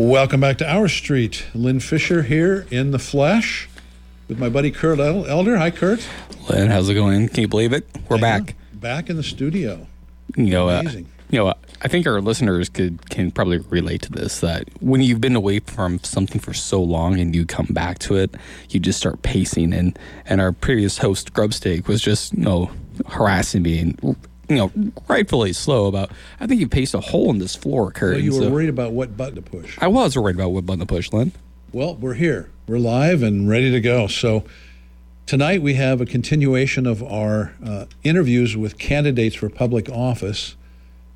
Welcome back to Our Street. Lynn Fisher here in the flesh with my buddy Kurt Elder. Hi, Kurt. Lynn, how's it going? Can you believe it? We're back. Back in the studio. You know, uh, you know, I think our listeners could can probably relate to this. That when you've been away from something for so long and you come back to it, you just start pacing. And and our previous host, Grubstake was just you know harassing me and you know, rightfully slow about. I think you paced a hole in this floor, Kurt. Well, you were so worried about what button to push. I was worried about what button to push, Lynn. Well, we're here. We're live and ready to go. So tonight we have a continuation of our uh, interviews with candidates for public office.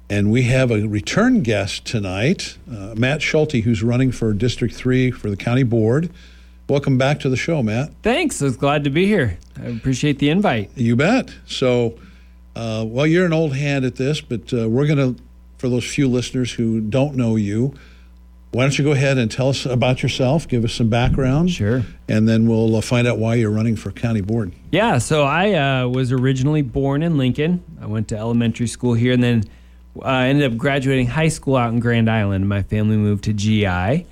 And we have a return guest tonight, uh, Matt Schulte, who's running for District 3 for the county board. Welcome back to the show, Matt. Thanks. I was glad to be here. I appreciate the invite. You bet. So, uh, well, you're an old hand at this, but uh, we're going to, for those few listeners who don't know you, why don't you go ahead and tell us about yourself, give us some background? Sure. And then we'll uh, find out why you're running for county board. Yeah, so I uh, was originally born in Lincoln. I went to elementary school here and then I uh, ended up graduating high school out in Grand Island. My family moved to GI.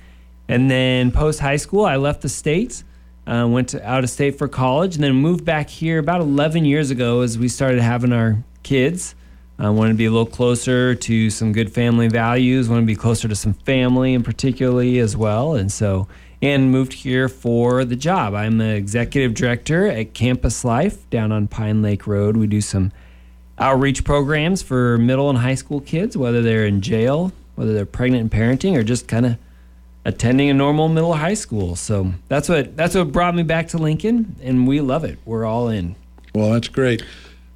And then post high school, I left the state uh, went to out of state for college, and then moved back here about 11 years ago as we started having our kids. I wanted to be a little closer to some good family values. Wanted to be closer to some family, and particularly as well. And so, and moved here for the job. I'm the executive director at Campus Life down on Pine Lake Road. We do some outreach programs for middle and high school kids, whether they're in jail, whether they're pregnant and parenting, or just kind of attending a normal middle high school. So that's what that's what brought me back to Lincoln, and we love it. We're all in. Well, that's great.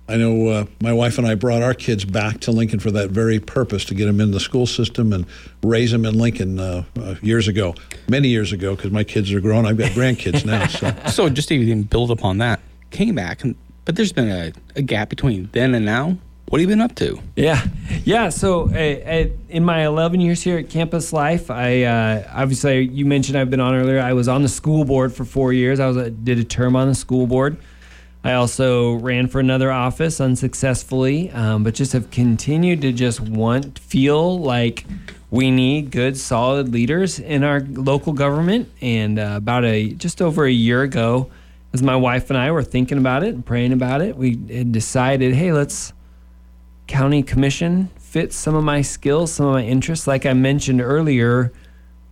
I know uh, my wife and I brought our kids back to Lincoln for that very purpose to get them in the school system and raise them in Lincoln uh, uh, years ago, many years ago, because my kids are grown. I've got grandkids now. So, so just to even build upon that, came back, but there's been a, a gap between then and now. What have you been up to? Yeah, yeah. So uh, in my 11 years here at Campus Life, I uh, obviously you mentioned I've been on earlier. I was on the school board for four years. I was a, did a term on the school board. I also ran for another office unsuccessfully, um, but just have continued to just want feel like we need good, solid leaders in our local government. And uh, about a just over a year ago, as my wife and I were thinking about it and praying about it, we had decided, hey, let's county commission fits some of my skills, some of my interests. Like I mentioned earlier,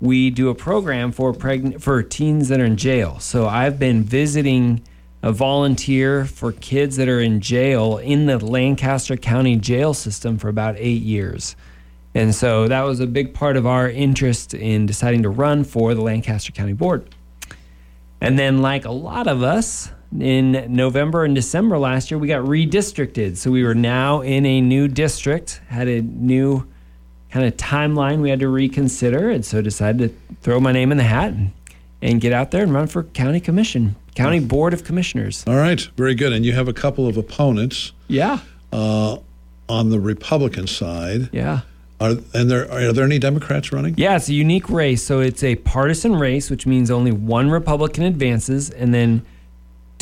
we do a program for pregnant for teens that are in jail. So I've been visiting a volunteer for kids that are in jail in the Lancaster County jail system for about 8 years. And so that was a big part of our interest in deciding to run for the Lancaster County Board. And then like a lot of us, in November and December last year, we got redistricted. So we were now in a new district, had a new kind of timeline we had to reconsider. And so decided to throw my name in the hat and, and get out there and run for county commission, county board of commissioners. All right, very good. And you have a couple of opponents. Yeah. Uh, on the Republican side. Yeah. Are, and there are there any Democrats running? Yeah, it's a unique race. So it's a partisan race, which means only one Republican advances, and then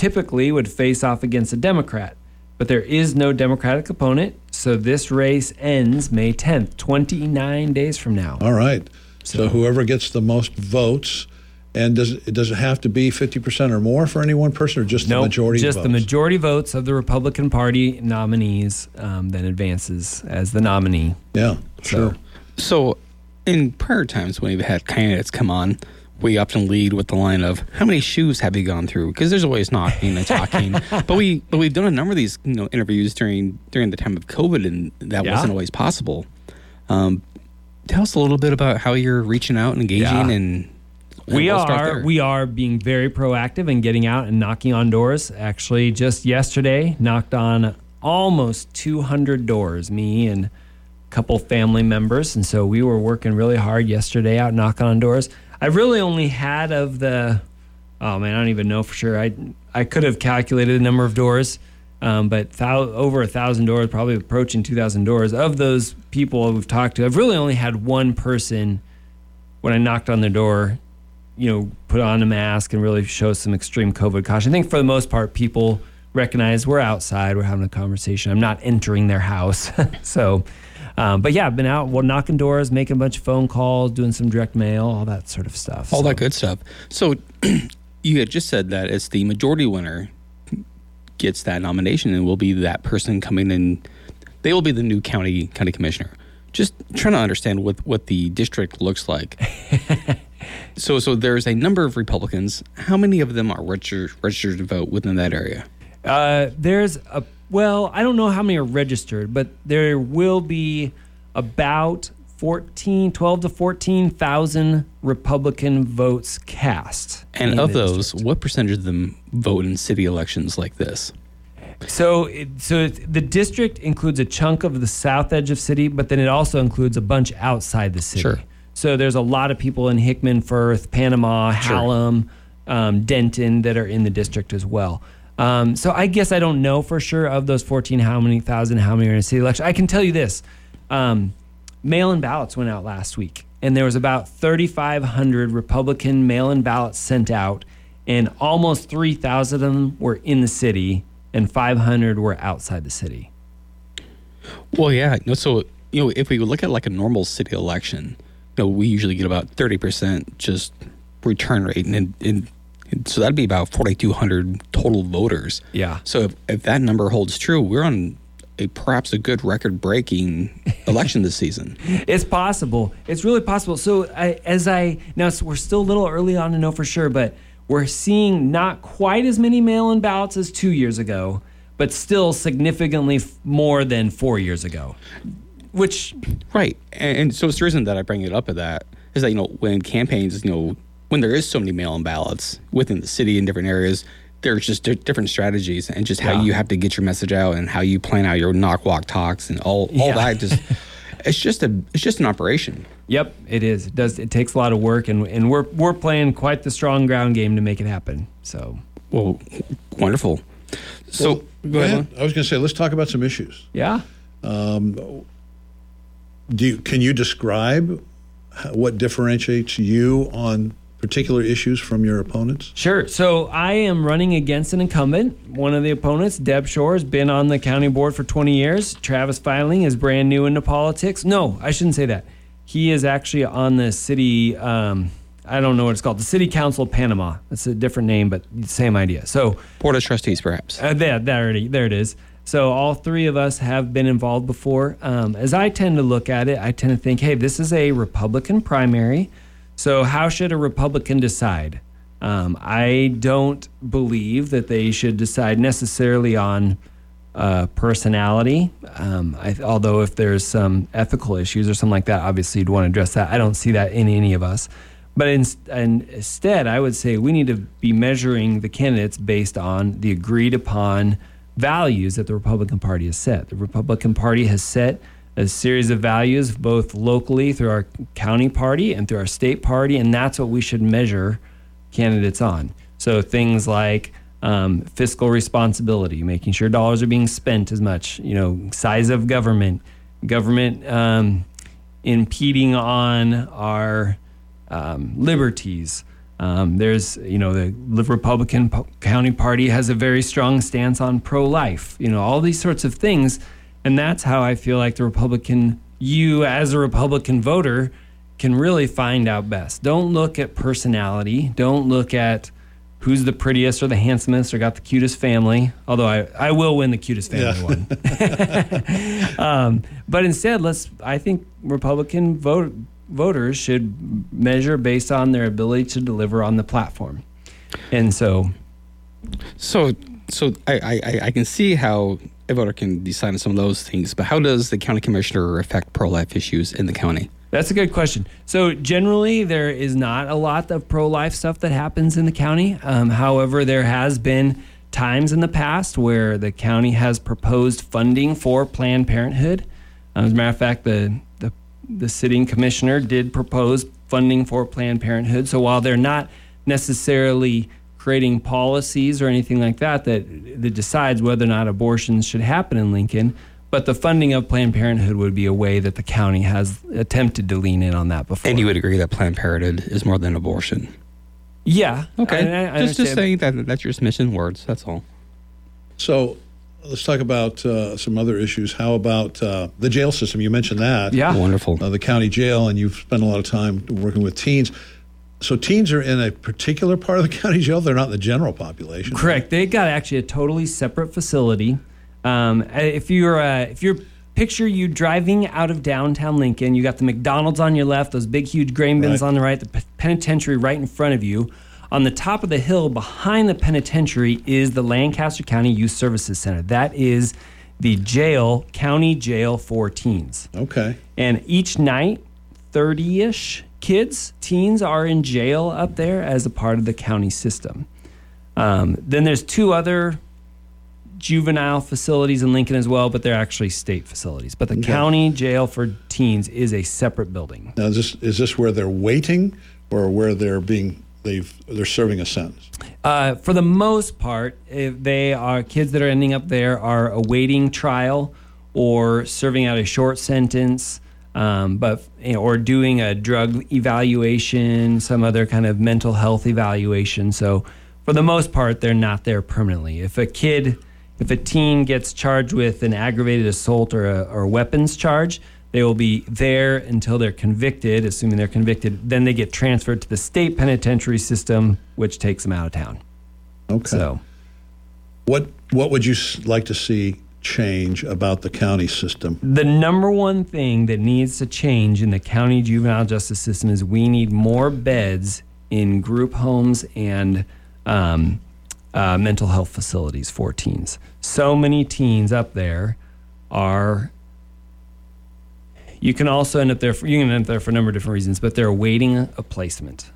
typically would face off against a Democrat. But there is no Democratic opponent, so this race ends May 10th, 29 days from now. All right. So, so whoever gets the most votes, and does it, does it have to be 50% or more for any one person, or just nope, the majority just votes? the majority votes of the Republican Party nominees um, then advances as the nominee. Yeah, so, sure. So in prior times when we've had candidates come on, we often lead with the line of "How many shoes have you gone through?" Because there's always knocking and talking. but we but we've done a number of these you know interviews during during the time of COVID, and that yeah. wasn't always possible. Um, tell us a little bit about how you're reaching out and engaging yeah. and. we we'll are we are being very proactive and getting out and knocking on doors. Actually, just yesterday, knocked on almost 200 doors. Me and a couple family members, and so we were working really hard yesterday out knocking on doors. I really only had of the. Oh man, I don't even know for sure. I I could have calculated the number of doors, um, but over a thousand doors, probably approaching two thousand doors. Of those people we've talked to, I've really only had one person when I knocked on their door, you know, put on a mask and really show some extreme COVID caution. I think for the most part, people recognize we're outside, we're having a conversation. I'm not entering their house, so Um, but yeah, I've been out, well, knocking doors, making a bunch of phone calls, doing some direct mail, all that sort of stuff. All So- that good stuff. So you had just said that it's the majority winner gets that nomination and will be that person coming in. They will be the new county county commissioner. Just trying to understand what what the district looks like. so so there's a number of Republicans. How many of them are registered registered to vote within that area? Uh, there's a well, I don't know how many are registered, but there will be about 14, 12 to 14,000 Republican votes cast. And of those, district. what percentage of them vote in city elections like this? So, it, so the district includes a chunk of the south edge of city, but then it also includes a bunch outside the city. Sure. So there's a lot of people in Hickman, Firth, Panama, Sure. Hallam, um, Denton that are in the district as well. Um, so I guess I don't know for sure of those 14 how many thousand, how many are in a city election. I can tell you this: um, mail-in ballots went out last week, and there was about 3,500 Republican mail-in ballots sent out, and almost 3,000 of them were in the city, and 500 were outside the city. Well, yeah. So you know, if we look at like a normal city election, you know, we usually get about thirty percent just return rate, and, and so that'd be about forty two hundred total voters. Yeah. So if, if that number holds true, we're on a perhaps a good record breaking election this season. It's possible. It's really possible. So I, as I now we're still a little early on to know for sure, but we're seeing not quite as many mail-in ballots as two years ago, but still significantly f- more than four years ago. Which Right. And, and so it's the reason that I bring it up at that is that, you know, when campaigns, you know, when there is so many mail in ballots within the city in different areas, there's just di- different strategies and just how Yeah. you have to get your message out and how you plan out your knock walk talks and all, all Yeah. that just it's just a it's just an operation. Yep, it is. It does. It takes a lot of work, and and we're we're playing quite the strong ground game to make it happen. So Well, wonderful. So go ahead. Lon. I was going to say, let's talk about some issues. yeah, um, Do you, can you describe what differentiates you on particular issues from your opponents? sure. So I am running against an incumbent. One of the opponents, Deb Schorr, has been on the county board for 20 years. Travis Filing is brand new into politics. No, I shouldn't say that. He is actually on the city. Um, I don't know what it's called. The City Council of Panama. That's a different name, but same idea. So Board of Trustees, perhaps. Uh, there, there, it, there it is. So all three of us have been involved before. Um, as I tend to look at it, I tend to think, hey, this is a Republican primary. So how should a Republican decide? Um, I don't believe that they should decide necessarily on uh, personality. Um, I, although if there's some ethical issues or something like that, obviously you'd want to address that. I don't see that in any of us. But in, instead, I would say we need to be measuring the candidates based on the agreed upon values that the Republican Party has set. The Republican Party has set a series of values both locally through our county party and through our state party, and that's what we should measure candidates on. So things like um, fiscal responsibility, making sure dollars are being spent as much, you know, size of government, government um, impeding on our um, liberties. Um, there's, you know, the Republican County Party has a very strong stance on pro-life. You know, all these sorts of things, and that's how I feel like the Republican, you as a Republican voter, can really find out best. Don't look at personality. Don't look at who's the prettiest or the handsomest or got the cutest family. Although I, I will win the cutest family Yeah. one. um, but instead, let's. I think Republican vote, voters should measure based on their ability to deliver on the platform. And so, So, so I, I, I- I can see how a voter can decide on some of those things, but how does the county commissioner affect pro-life issues in the county? That's a good question. So generally, there is not a lot of pro-life stuff that happens in the county. Um, however, there has been times in the past where the county has proposed funding for Planned Parenthood. Um, as a matter of fact, the, the the sitting commissioner did propose funding for Planned Parenthood. So while they're not necessarily creating policies or anything like that that that decides whether or not abortions should happen in Lincoln, but the funding of Planned Parenthood would be a way that the county has attempted to lean in on that before. And you would agree that Planned Parenthood is more than abortion? yeah, Okay, I- I just just saying that that's your submission words. That's all. So let's talk about uh, some other issues. How about uh, the jail system? You mentioned that. Yeah. Wonderful. Uh, the county jail, and you've spent a lot of time working with teens. So teens are in a particular part of the county jail. They're not in the general population. Correct. They got actually a totally separate facility. Um, if you're uh, if you're picture you driving out of downtown Lincoln, you got the McDonald's on your left, those big huge grain bins Right. on the right, the p- penitentiary right in front of you. On the top of the hill behind the penitentiary is the Lancaster County Youth Services Center. That is the jail, county jail for teens. Okay. And each night, 30 ish kids, teens, are in jail up there as a part of the county system. Um, then there's two other juvenile facilities in Lincoln as well, but they're actually state facilities. But the county jail for teens is a separate building. Now, is this is this where they're waiting, or where they're being they've they're serving a sentence? Uh, for the most part, if they are kids that are ending up there are awaiting trial or serving out a short sentence, um, but you know, or doing a drug evaluation, some other kind of mental health evaluation. So, for the most part, they're not there permanently. If a kid, if a teen gets charged with an aggravated assault or a, or a weapons charge, they will be there until they're convicted, assuming they're convicted. Then they get transferred to the state penitentiary system, which takes them out of town. Okay. So, What what would you like to see change about the county system? the number one thing that needs to change in the county juvenile justice system is we need more beds in group homes and um, uh, mental health facilities for teens. So many teens up there are. You can also end up there. For, you can end up there for a number of different reasons, but they're awaiting a placement.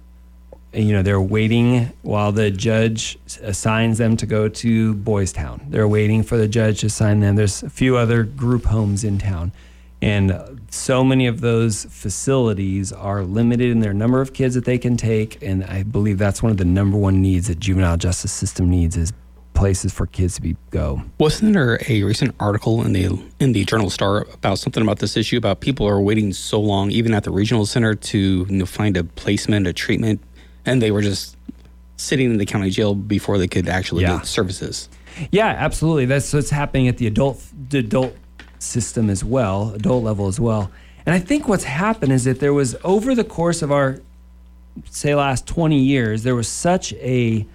You know, they're waiting while the judge assigns them to go to Boys Town. They're waiting for the judge to assign them. There's a few other group homes in town. And so many of those facilities are limited in their number of kids that they can take. And I believe that's one of the number one needs that juvenile justice system needs is places for kids to be go. Wasn't there a recent article in the in the Journal Star about something about this issue about people are waiting so long, even at the regional center, to you know, find a placement, a treatment, and they were just sitting in the county jail before they could actually Yeah. get services. Yeah, absolutely. That's what's happening at the adult the adult system as well, adult level as well. And I think what's happened is that there was over the course of our say last 20 years, there was such a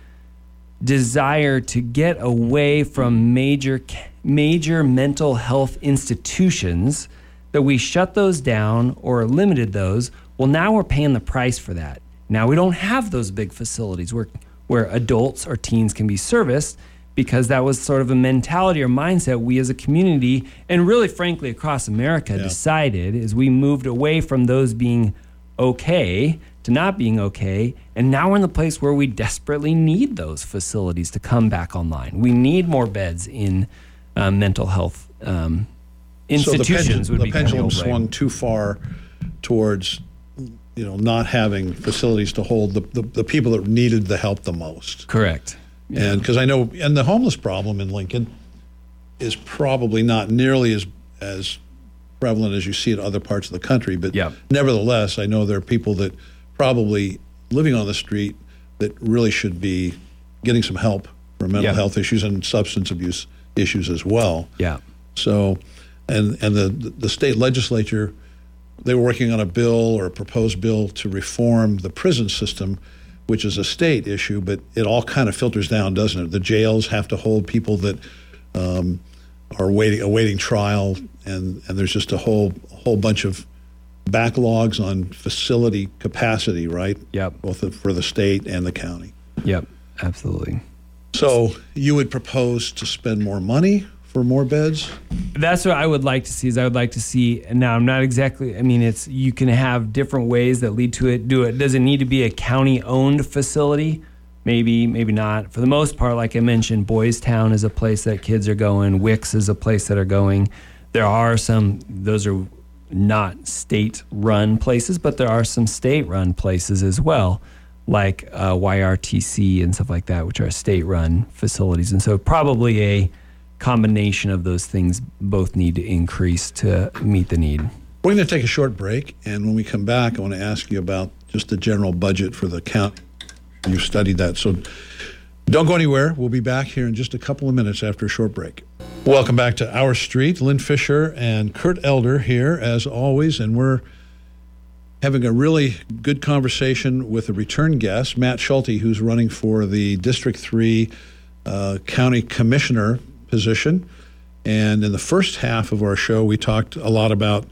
desire to get away from major major mental health institutions that we shut those down or limited those. Well, now we're paying the price for that. Now we don't have those big facilities where where adults or teens can be serviced because that was sort of a mentality or mindset we as a community and really frankly across America Yeah. decided as we moved away from those being okay to not being okay. And now we're in the place where we desperately need those facilities to come back online. We need more beds in uh, mental health um, institutions. so the, be pendulum, the pendulum swung too far towards you know not having facilities to hold the, the, the people that needed the help the most. Correct. And because I know, and the homeless problem in Lincoln is probably not nearly as as prevalent as you see in other parts of the country. But Yep. nevertheless, I know there are people that probably living on the street that really should be getting some help for mental Yep. health issues and substance abuse issues as well. Yeah. So, and and the the state legislature, they were working on a bill or a proposed bill to reform the prison system, which is a state issue, but it all kind of filters down, doesn't it? The jails have to hold people that um, are waiting awaiting trial, and and there's just a whole whole bunch of backlogs on facility capacity, right? Yep. Both for the state and the county. Yep. Absolutely. So you would propose to spend more money for more beds? That's what I would like to see. Is I would like to see. Now I'm not exactly. I mean, it's you can have different ways that lead to it. Do it. Does it need to be a county-owned facility? Maybe, maybe not. For the most part, like I mentioned, Boys Town is a place that kids are going. Wicks is a place that are going. There are some. Those are not state-run places, but there are some state-run places as well, like uh, YRTC and stuff like that, which are state-run facilities. And so probably a combination of those things both need to increase to meet the need. We're going to take a short break, and when we come back, I want to ask you about just the general budget for the county. You've studied that, so don't go anywhere. We'll be back here in just a couple of minutes after a short break. Welcome back to Our Street. Lynn Fisher and Kurt Elder here, as always, and we're having a really good conversation with a return guest, Matt Schulte, who's running for the District 3 uh, County Commissioner position. And in the first half of our show, we talked a lot about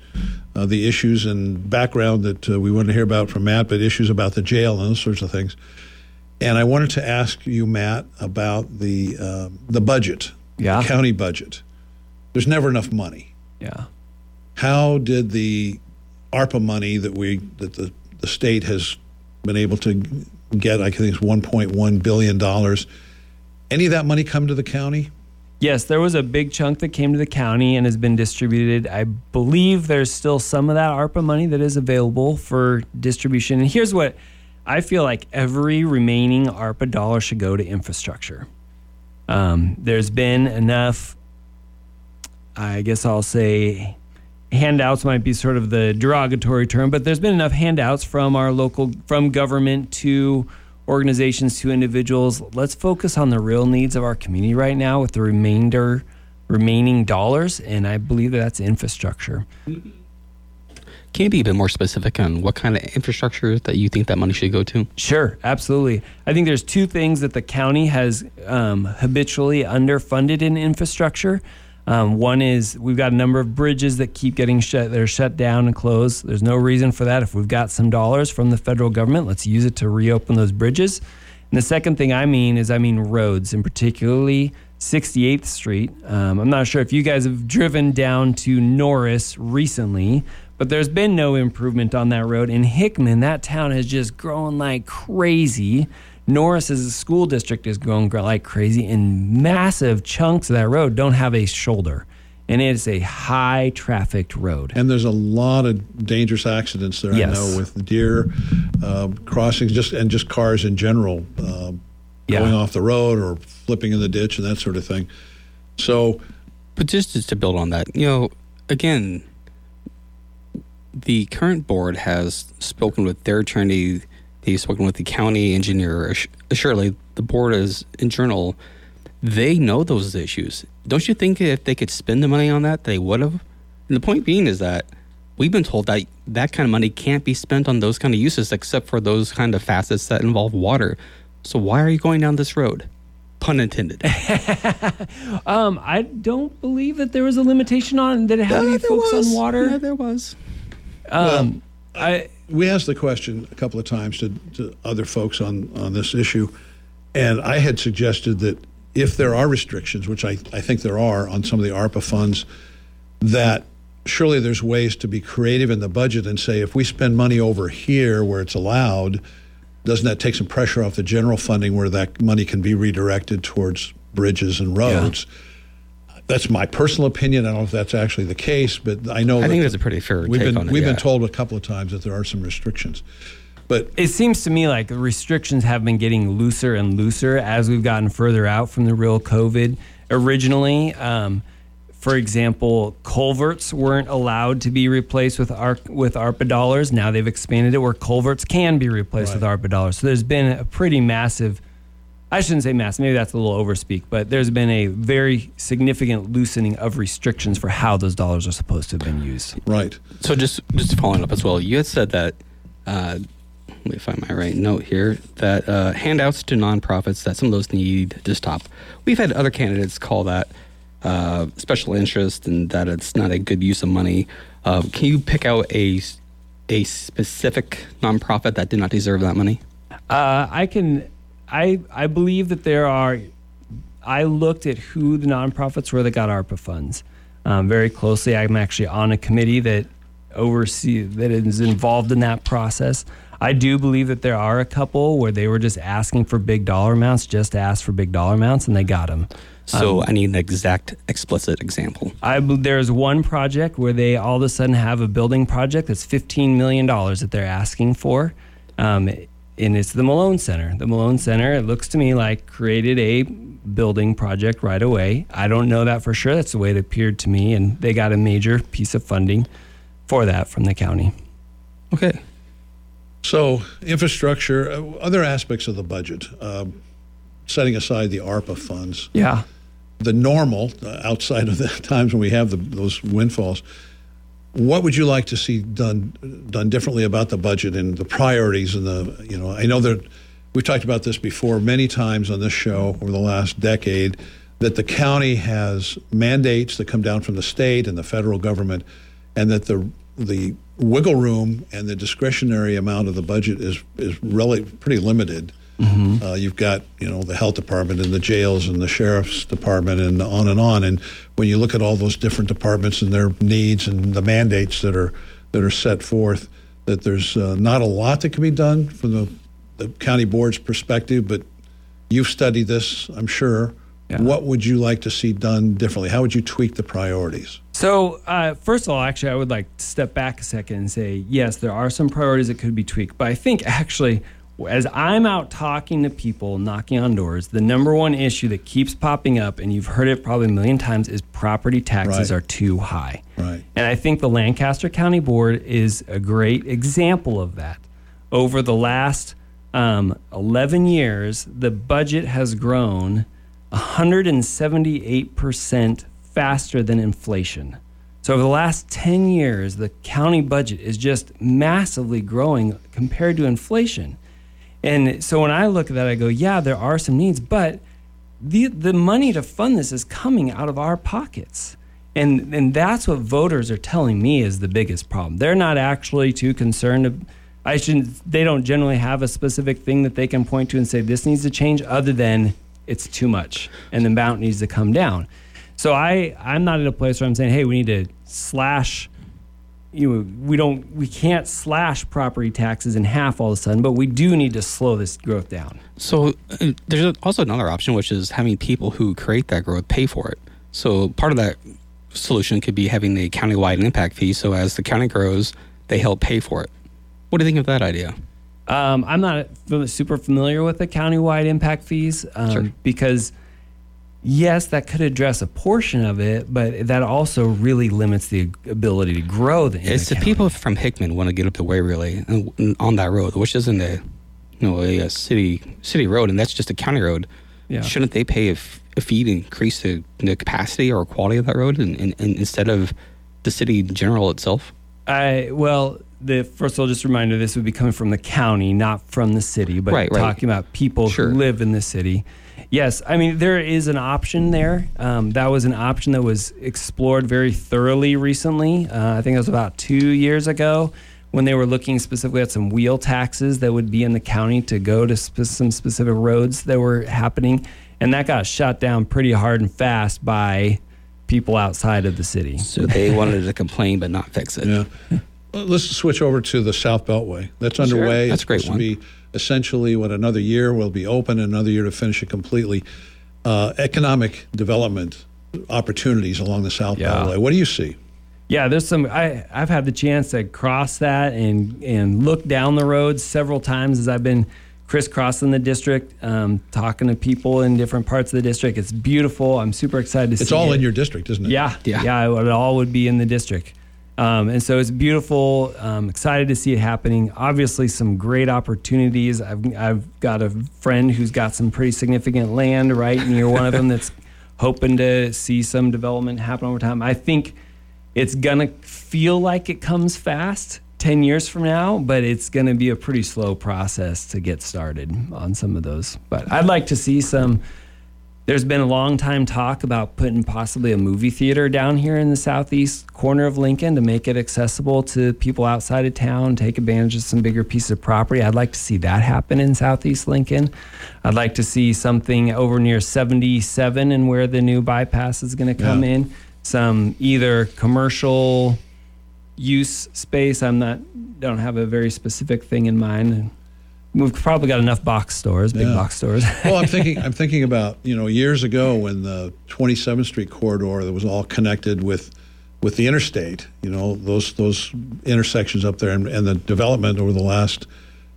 uh, the issues and background that uh, we wanted to hear about from Matt, but issues about the jail and those sorts of things. And I wanted to ask you, Matt, about the uh, the budget Yeah. county budget. There's never enough money. Yeah. How did the ARPA money that we that the, the state has been able to get, I think it's 1.1 billion dollars. Any of that money come to the county? Yes, there was a big chunk that came to the county and has been distributed. I believe there's still some of that ARPA money that is available for distribution. And here's what I feel like every remaining ARPA dollar should go to infrastructure. Um, there's been enough, I guess I'll say, handouts might be sort of the derogatory term, but there's been enough handouts from our local, from government to organizations to individuals. Let's focus on the real needs of our community right now with the remainder, remaining dollars, and I believe that that's infrastructure. Can you be a bit more specific on what kind of infrastructure that you think that money should go to? Sure, absolutely. I think there's two things that the county has um, habitually underfunded in infrastructure. Um, one is we've got a number of bridges that keep getting shut, that are shut down and closed. There's no reason for that. If we've got some dollars from the federal government, let's use it to reopen those bridges. And the second thing I mean is I mean roads, and particularly 68th Street. Um, I'm not sure if you guys have driven down to Norris recently, but there's been no improvement on that road. In Hickman, that town has just grown like crazy. Norris as a school district is growing gr- like crazy, and massive chunks of that road don't have a shoulder. And it is a high trafficked road. And there's a lot of dangerous accidents there. Yes. I know with deer uh, crossings, just and just cars in general uh, Yeah. going off the road or flipping in the ditch and that sort of thing. So But just to- to build on that, you know, again, the current board has spoken with their attorney. They've spoken with the county engineer. Surely the board is in journal. They know those issues. Don't you think if they could spend the money on that, they would have? And the point being is that we've been told that that kind of money can't be spent on those kind of uses except for those kind of facets that involve water. So why are you going down this road? Pun intended. Um, I don't believe that there was a limitation on that it had to be focused on water. Yeah, there was. Um, I we asked the question a couple of times to, to other folks on, on this issue, and I had suggested that if there are restrictions, which I, I think there are on some of the ARPA funds, that surely there's ways to be creative in the budget and say if we spend money over here where it's allowed, doesn't that take some pressure off the general funding where that money can be redirected towards bridges and roads? That's my personal opinion. I don't know if that's actually the case, but I know I that think that's a pretty fair we've take been on it. we've yeah. been told a couple of times that there are some restrictions, but it seems to me like the restrictions have been getting looser and looser as we've gotten further out from the real COVID. Originally, um, for example, culverts weren't allowed to be replaced with ARC, with ARPA dollars. Now they've expanded it where culverts can be replaced with ARPA dollars. So there's been a pretty massive. I shouldn't say mass. Maybe that's a little overspeak, but there's been a very significant loosening of restrictions for how those dollars are supposed to have been used. right. So just just following up as well, you had said that. Uh, let me find my right note here. That uh, handouts to nonprofits that some of those need to stop. We've had other candidates call that uh, special interest and that it's not a good use of money. Uh, can you pick out a a specific nonprofit that did not deserve that money? Uh, I can, I I believe that there are. I looked at who the nonprofits were that got ARPA funds um, very closely. I'm actually on a committee that oversee that is involved in that process. I do believe that there are a couple where they were just asking for big dollar amounts, just to ask for big dollar amounts, and they got them. So I need an exact, explicit example. I there's one project where they all of a sudden have a building project that's 15 million dollars that they're asking for, um, and it's the Malone Center. The Malone Center, it looks to me like created a building project right away. I don't know that for sure. That's the way it appeared to me, and they got a major piece of funding for that from the county. Okay. So infrastructure, uh, other aspects of the budget, um, setting aside the ARPA funds. Yeah. the normal uh, outside of the times when we have the, those windfalls. What would you like to see done done differently about the budget and the priorities and the you know I know that we've talked about this before many times on this show over the last decade that the county has mandates that come down from the state and the federal government and that the the wiggle room and the discretionary amount of the budget is is really pretty limited. Mm-hmm. Uh, you've got you know the health department and the jails and the sheriff's department and on and on. And when you look at all those different departments and their needs and the mandates that are that are set forth, that there's uh, not a lot that can be done from the, the county board's perspective. But you've studied this, I'm sure. Yeah. What would you like to see done differently? How would you tweak the priorities? So, uh, first of all, actually, I would like to step back a second and say, yes, there are some priorities that could be tweaked. But I think actually, as I'm out talking to people, knocking on doors, the number one issue that keeps popping up, and you've heard it probably a million times, is property taxes right. are too high. Right. And I think the Lancaster County Board is a great example of that. Over the last um, 11 years, the budget has grown 178% faster than inflation. So, over the last 10 years, the county budget is just massively growing compared to inflation. And so, when I look at that, I go, yeah, there are some needs, but the, the money to fund this is coming out of our pockets. And, and that's what voters are telling me is the biggest problem. They're not actually too concerned. I shouldn't, they don't generally have a specific thing that they can point to and say, this needs to change, other than it's too much and the amount needs to come down. So I I'm not in a place where I'm saying, hey, we need to slash. You know, we don't we can't slash property taxes in half all of a sudden, but we do need to slow this growth down. So uh, there's also another option, which is having people who create that growth pay for it. So part of that solution could be having a county-wide impact fee. So as the county grows, they help pay for it. What do you think of that idea? Um, I'm not super familiar with the countywide impact fees um, sure. because, yes, that could address a portion of it, but that also really limits the ability to grow the. It's the, the people from Hickman want to get up the way really uh, on that road, which isn't a, you know, a, a city city road, and that's just a county road. Yeah. Shouldn't they pay a, f- a fee to increase the, the, capacity or quality of that road, and, and, and instead of the city general itself? I well the first of all, just a reminder, this would be coming from the county, not from the city, but right, talking right. about people sure. who live in the city. Yes, I mean there is an option there. Um, that was an option that was explored very thoroughly recently. Uh, I think it was about two years ago when they were looking specifically at some wheel taxes that would be in the county to go to sp- some specific roads that were happening, and that got shut down pretty hard and fast by people outside of the city. So they wanted to complain but not fix it. Yeah. Let's switch over to the South Beltway. That's underway. Sure. That's it's great one. To be essentially what another year will be open, another year to finish it completely. Uh, economic development opportunities along the South yeah. Beltway. What do you see? Yeah, there's some. I I've had the chance to cross that and and look down the road several times as I've been crisscrossing the district, um, talking to people in different parts of the district. It's beautiful. I'm super excited to it's see. It's all it. in your district, isn't it? Yeah, yeah, yeah. It all would be in the district. Um, and so it's beautiful. Um, excited to see it happening. Obviously, some great opportunities. I've, I've got a friend who's got some pretty significant land right near one of them that's hoping to see some development happen over time. I think it's going to feel like it comes fast 10 years from now, but it's going to be a pretty slow process to get started on some of those. But I'd like to see some there's been a long time talk about putting possibly a movie theater down here in the southeast corner of Lincoln to make it accessible to people outside of town, take advantage of some bigger pieces of property. I'd like to see that happen in southeast Lincoln. I'd like to see something over near 77 and where the new bypass is going to come yeah. in. Some either commercial use space. I'm not don't have a very specific thing in mind. We've probably got enough box stores, big yeah. box stores. well, I'm thinking, I'm thinking about you know years ago when the 27th Street corridor that was all connected with with the interstate. You know those those intersections up there, and, and the development over the last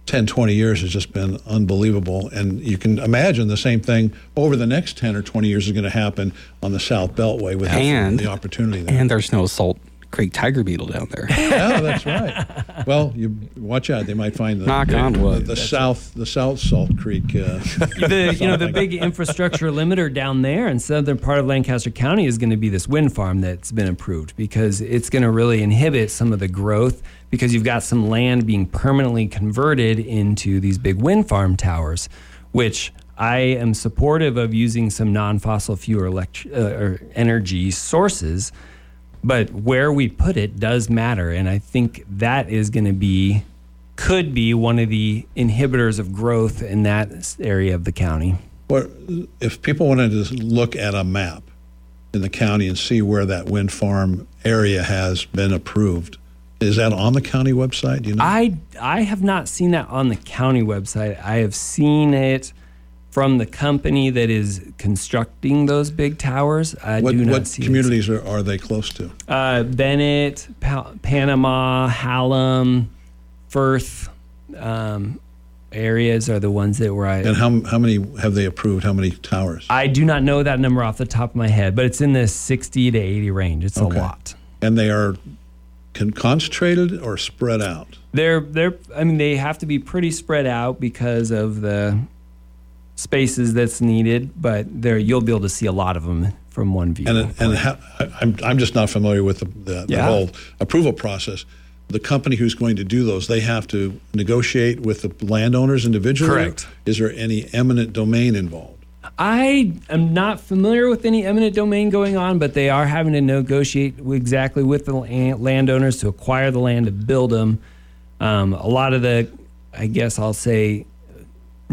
10, 20 years has just been unbelievable. And you can imagine the same thing over the next 10 or 20 years is going to happen on the South Beltway with and, the opportunity there. And there's no Salt Creek tiger beetle down there. yeah, that's right. Well, you watch out; they might find the Knock the, on wood. the, the south the South Salt Creek. Uh, the you know the big infrastructure limiter down there in southern part of Lancaster County is going to be this wind farm that's been approved because it's going to really inhibit some of the growth because you've got some land being permanently converted into these big wind farm towers, which I am supportive of using some non-fossil fuel elect- uh, or energy sources, but where we put it does matter, and I think that is going to be could be one of the inhibitors of growth in that area of the county. Or if people wanted to look at a map in the county and see where that wind farm area has been approved, is that on the county website? Do you know? I I have not seen that on the county website. I have seen it from the company that is constructing those big towers. I what do not what see it. communities are, are they close to? Uh, Bennett, pa- Panama, Hallam, Firth um, areas are the ones that were I. And how how many have they approved? How many towers? I do not know that number off the top of my head, but it's in the 60 to 80 range. It's Okay. a lot. And they are con- concentrated or spread out? They're they're I mean they have to be pretty spread out because of the spaces that's needed, but there you'll be able to see a lot of them from one view. And and how, I- I'm I'm just not familiar with the, the, the whole approval process. The company who's going to do those, they have to negotiate with the landowners individually. Correct. Is there any eminent domain involved? I am not familiar with any eminent domain going on, but they are having to negotiate exactly with the landowners to acquire the land to build them. Um, a lot of the, I guess I'll say,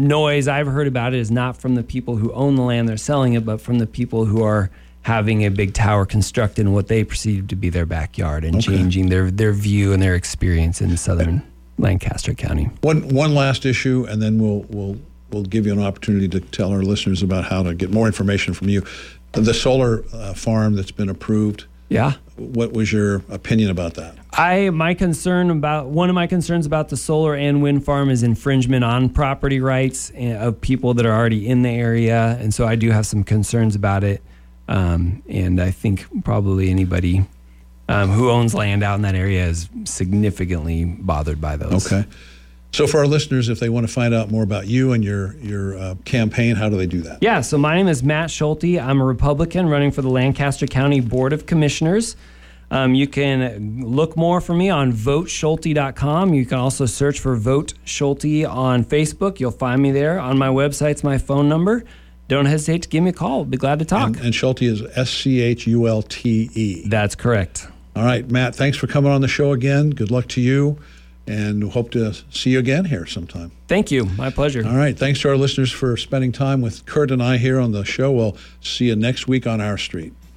noise I've heard about it is not from the people who own the land they're selling it, but from the people who are having a big tower constructed in what they perceive to be their backyard and Okay. changing their, their view and their experience in southern Lancaster County. One one last issue, and then we'll we'll we'll give you an opportunity to tell our listeners about how to get more information from you. The solar uh, farm that's been approved. Yeah. What was your opinion about that? I my concern about one of my concerns about the solar and wind farm is infringement on property rights eh, of people that are already in the area, and so I do have some concerns about it. Um, and I think probably anybody um, who owns land out in that area is significantly bothered by those. Okay. So for our listeners, if they want to find out more about you and your your uh, campaign, how do they do that? Yeah, so my name is Matt Schulte. I'm a Republican running for the Lancaster County Board of Commissioners. Um, you can look more for me on voteschulte.com. You can also search for Vote Schulte on Facebook. You'll find me there. On my website's my phone number. Don't hesitate to give me a call. I'll be glad to talk. And, and Schulte is S C H U L T E. That's correct. All right, Matt. Thanks for coming on the show again. Good luck to you, and hope to see you again here sometime. Thank you. My pleasure. All right. Thanks to our listeners for spending time with Kurt and I here on the show. We'll see you next week on our street.